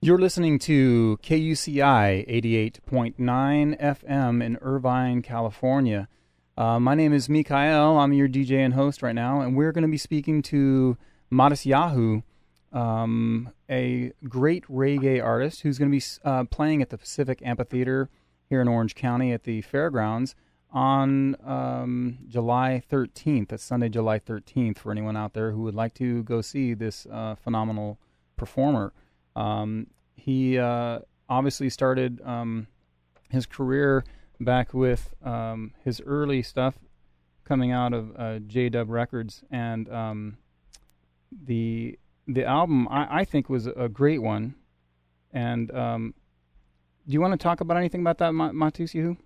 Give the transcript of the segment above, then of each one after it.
You're listening to KUCI 88.9 FM in Irvine, California. Uh, my name is Michael. I'm your DJ and host right now, and we're going to be speaking to Matisyahu, um, a great reggae artist who's going to be uh, playing at the Pacific Amphitheater here in Orange County at the fairgrounds on um, July 13th. That's Sunday, July 13th, for anyone out there who would like to go see this uh, phenomenal performer. Um, he uh, obviously started um, his career back with um, his early stuff coming out of uh, J Dub Records, and um, the the album I, I, think was a great one. And um, do you want to talk about anything about that, Matisyahu?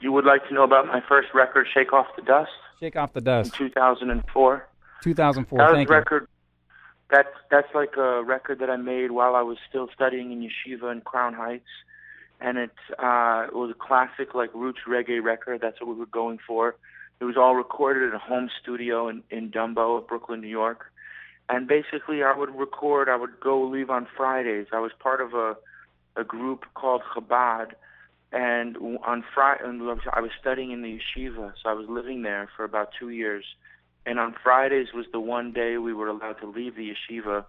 You would like to know about my first record, "Shake Off the Dust"? Shake Off the Dust. In 2004. 2004. That thank record that's that's like a record that I made while I was still studying in yeshiva in Crown Heights, and it uh, it was a classic like roots reggae record. That's what we were going for. It was all recorded at a home studio in in Dumbo, Brooklyn, New York. And basically, I would record. I would go leave on Fridays. I was part of a a group called Chabad, and on Friday, I was studying in the yeshiva, so I was living there for about two years and on Fridays was the one day we were allowed to leave the yeshiva,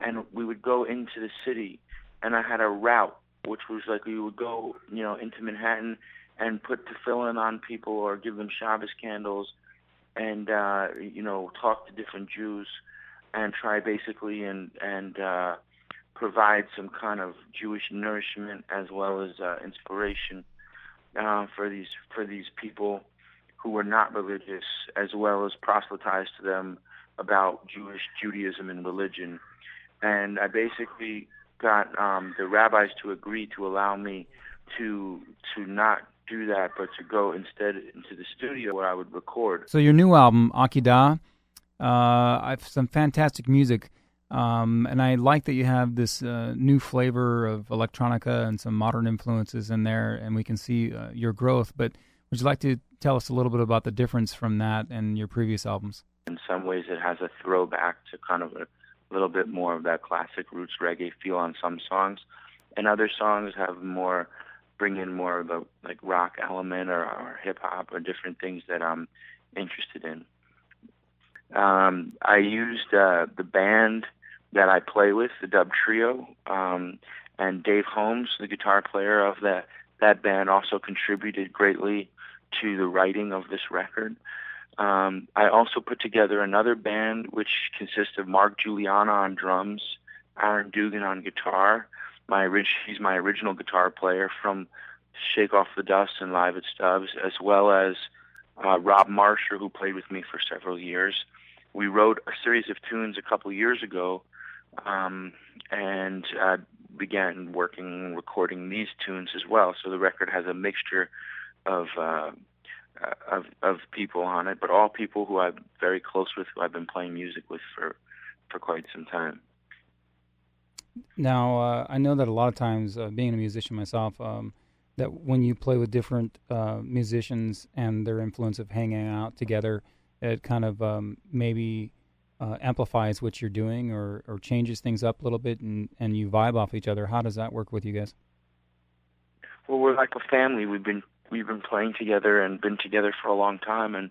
and we would go into the city. And I had a route, which was like we would go, you know, into Manhattan and put tefillin on people or give them Shabbos candles, and uh, you know, talk to different Jews, and try basically and and uh, provide some kind of Jewish nourishment as well as uh, inspiration uh, for these for these people who were not religious, as well as proselytize to them about Jewish Judaism and religion. And I basically got um, the rabbis to agree to allow me to to not do that, but to go instead into the studio where I would record. So your new album, Akeda, uh, I have some fantastic music. Um, and I like that you have this uh, new flavor of electronica and some modern influences in there, and we can see uh, your growth. But would you like to tell us a little bit about the difference from that and your previous albums? In some ways, it has a throwback to kind of a little bit more of that classic roots reggae feel on some songs, and other songs have more bring in more of the like rock element or, or hip hop or different things that I'm interested in. Um, I used uh, the band that I play with, the Dub Trio, um, and Dave Holmes, the guitar player of that that band, also contributed greatly to the writing of this record. Um, I also put together another band which consists of Mark Guiliana on drums, Aaron Dugan on guitar. My he's my original guitar player from Shake Off the Dust and Live at Stubbs, as well as uh, Rob Marscher, who played with me for several years. We wrote a series of tunes a couple years ago, um, and uh, began working recording these tunes as well. So the record has a mixture of uh, of of people on it, but all people who I'm very close with, who I've been playing music with for for quite some time. Now, uh, I know that a lot of times, uh, being a musician myself, um, that when you play with different uh, musicians and their influence of hanging out together, it kind of um, maybe uh, amplifies what you're doing or, or changes things up a little bit, and, and you vibe off each other. How does that work with you guys? Well, we're like a family. We've been we've been playing together and been together for a long time, and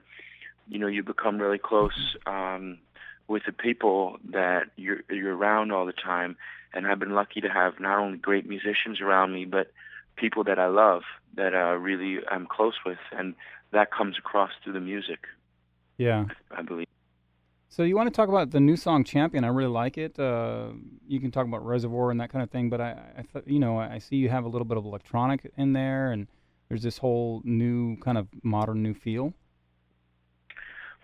you know you become really close um, with the people that you're you're around all the time. And I've been lucky to have not only great musicians around me, but people that I love that uh, really I'm close with, and that comes across through the music. Yeah, I, believe. So you want to talk about the new song "Champion"? I really like it. Uh, you can talk about Reservoir and that kind of thing, but I, I th- you know, I see you have a little bit of electronic in there, and there's this whole new kind of modern new feel.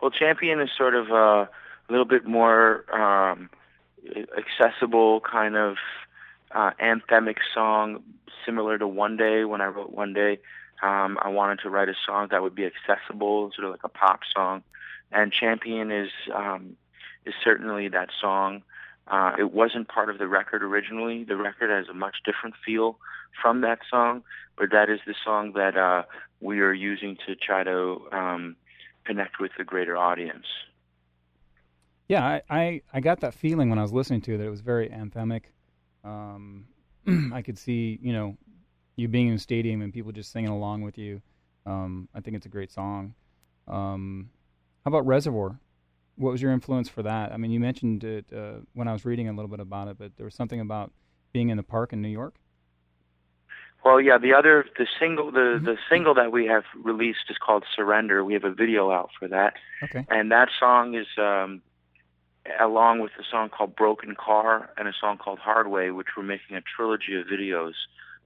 Well, Champion is sort of a little bit more um, accessible, kind of uh, anthemic song, similar to One Day. When I wrote One Day, um, I wanted to write a song that would be accessible, sort of like a pop song. And Champion is um, is certainly that song. Uh, it wasn't part of the record originally. The record has a much different feel from that song, but that is the song that uh, we are using to try to um, connect with the greater audience. Yeah, I, I, I got that feeling when I was listening to it that it was very anthemic. Um, I could see, you know, you being in a stadium and people just singing along with you. Um, I think it's a great song. Um, how about Reservoir? What was your influence for that? I mean, you mentioned it uh, when I was reading a little bit about it, but there was something about being in the park in New York. Well, yeah, the other the single the mm-hmm. the single that we have released is called Surrender. We have a video out for that. Okay. And that song is um along with a song called Broken Car and a song called Hard Way, which we're making a trilogy of videos,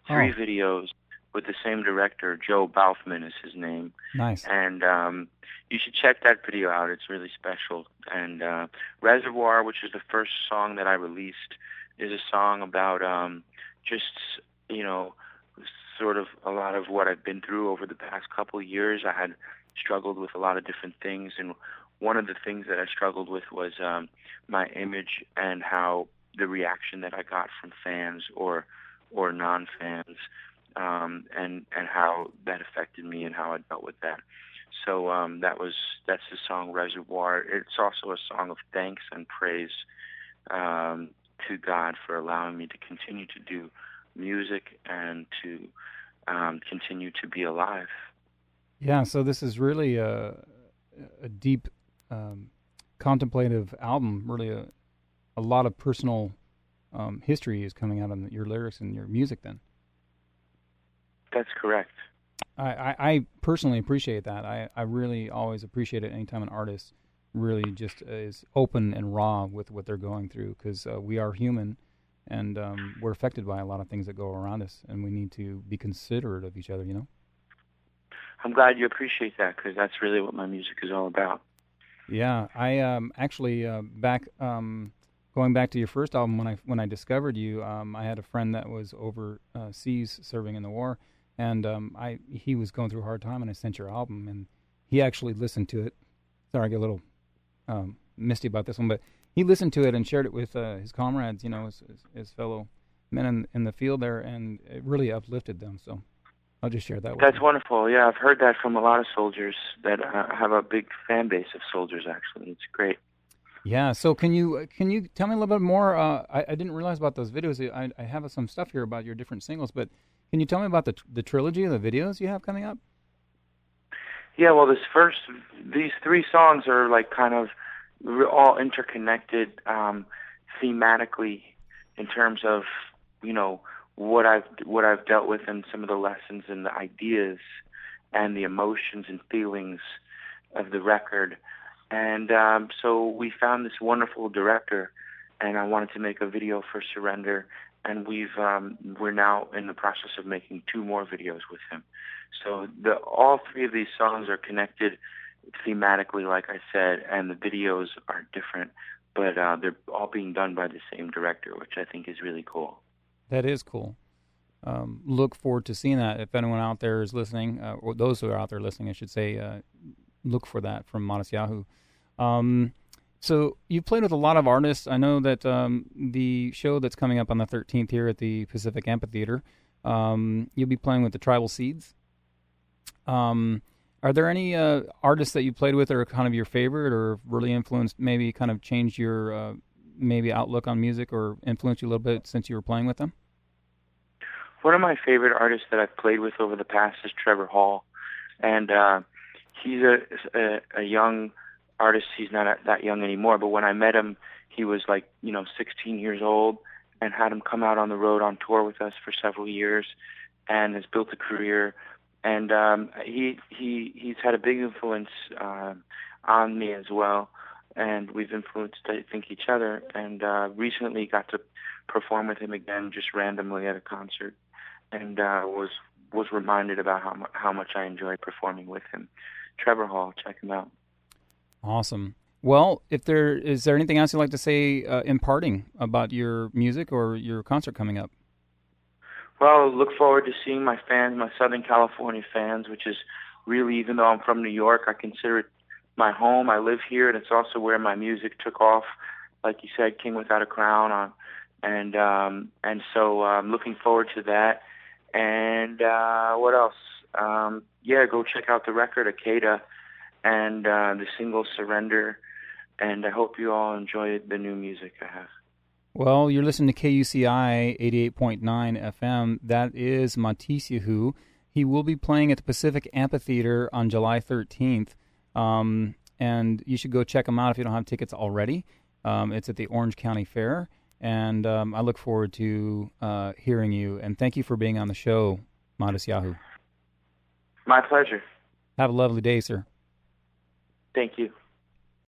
three oh. videos with the same director. Joe Bauthman is his name. Nice. And um, you should check that video out. It's really special. And uh, Reservoir, which is the first song that I released, is a song about um, just you know sort of a lot of what I've been through over the past couple of years. I had struggled with a lot of different things, and one of the things that I struggled with was um, my image and how the reaction that I got from fans or or non-fans, um, and and how that affected me and how I dealt with that. So um, that was that's the song Reservoir. It's also a song of thanks and praise um, to God for allowing me to continue to do music and to um, continue to be alive. Yeah, so this is really a, a deep um, contemplative album. Really, a, a lot of personal um, history is coming out in your lyrics and your music. Then that's correct. I, I, I personally appreciate that. I, I really always appreciate it anytime an artist really just is open and raw with what they're going through because uh, we are human and um, we're affected by a lot of things that go around us, and we need to be considerate of each other. You know. I'm glad you appreciate that because that's really what my music is all about. Yeah, I um, actually uh, back um, going back to your first album when I when I discovered you, um, I had a friend that was overseas serving in the war, and um, I he was going through a hard time, and I sent your album, and he actually listened to it. Sorry, I get a little um, misty about this one, but he listened to it and shared it with uh, his comrades, you know, his, his, his, fellow men in, in the field there, and it really uplifted them. So I'll just share that with That's you. wonderful. Yeah, I've heard that from a lot of soldiers that uh, have a big fan base of soldiers. Actually, it's great. Yeah. So can you can you tell me a little bit more? Uh, I, I didn't realize about those videos. I, I have some stuff here about your different singles, but can you tell me about the the trilogy of the videos you have coming up? Yeah. Well, this first these three songs are like kind of we're all interconnected um, thematically in terms of you know what I've what I've dealt with and some of the lessons and the ideas and the emotions and feelings of the record. And um, so we found this wonderful director, and I wanted to make a video for Surrender. And we've um, we're now in the process of making two more videos with him. So the all three of these songs are connected thematically, like I said, and the videos are different, but uh, they're all being done by the same director, which I think is really cool. That is cool. Um, look forward to seeing that. If anyone out there is listening, uh, or those who are out there listening, I should say, uh, look for that from Matisyahu. Um, so you've played with a lot of artists. I know that um, the show that's coming up on the 13th here at the Pacific Amphitheater, um, you'll be playing with the Tribal Seeds. Um, are there any uh, artists that you played with that are kind of your favorite or really influenced, maybe kind of changed your uh, maybe outlook on music or influenced you a little bit since you were playing with them? One of my favorite artists that I've played with over the past is Trevor Hall, and uh, he's a, a a young artist. He's not that young anymore, but when I met him, he was like you know 16 years old, and had him come out on the road on tour with us for several years, and has built a career and um, he he he's had a big influence uh, on me as well, and we've influenced I think each other. And uh, recently got to perform with him again, just randomly at a concert, and uh, was was reminded about how how much I enjoy performing with him. Trevor Hall, check him out. Awesome. Well, if there is there anything else you'd like to say uh, imparting about your music or your concert coming up? Well, look forward to seeing my fans, my Southern California fans, which is really, even though I'm from New York, I consider it my home. I live here, and it's also where my music took off. Like you said, King Without a Crown, on, and um, and so I'm um, looking forward to that. And uh, what else? Um, yeah, go check out the record Akeda and uh, the single Surrender. and I hope you all enjoy the new music I have. Well, you're listening to KUCI 88.9 FM. That is Matisyahu. He will be playing at the Pacific Amphitheater on July 13th. Um, and you should go check him out if you don't have tickets already. Um, it's at the Orange County Fair. And um, I look forward to uh, hearing you. And thank you for being on the show, Matisyahu. My pleasure. Have a lovely day, sir. Thank you.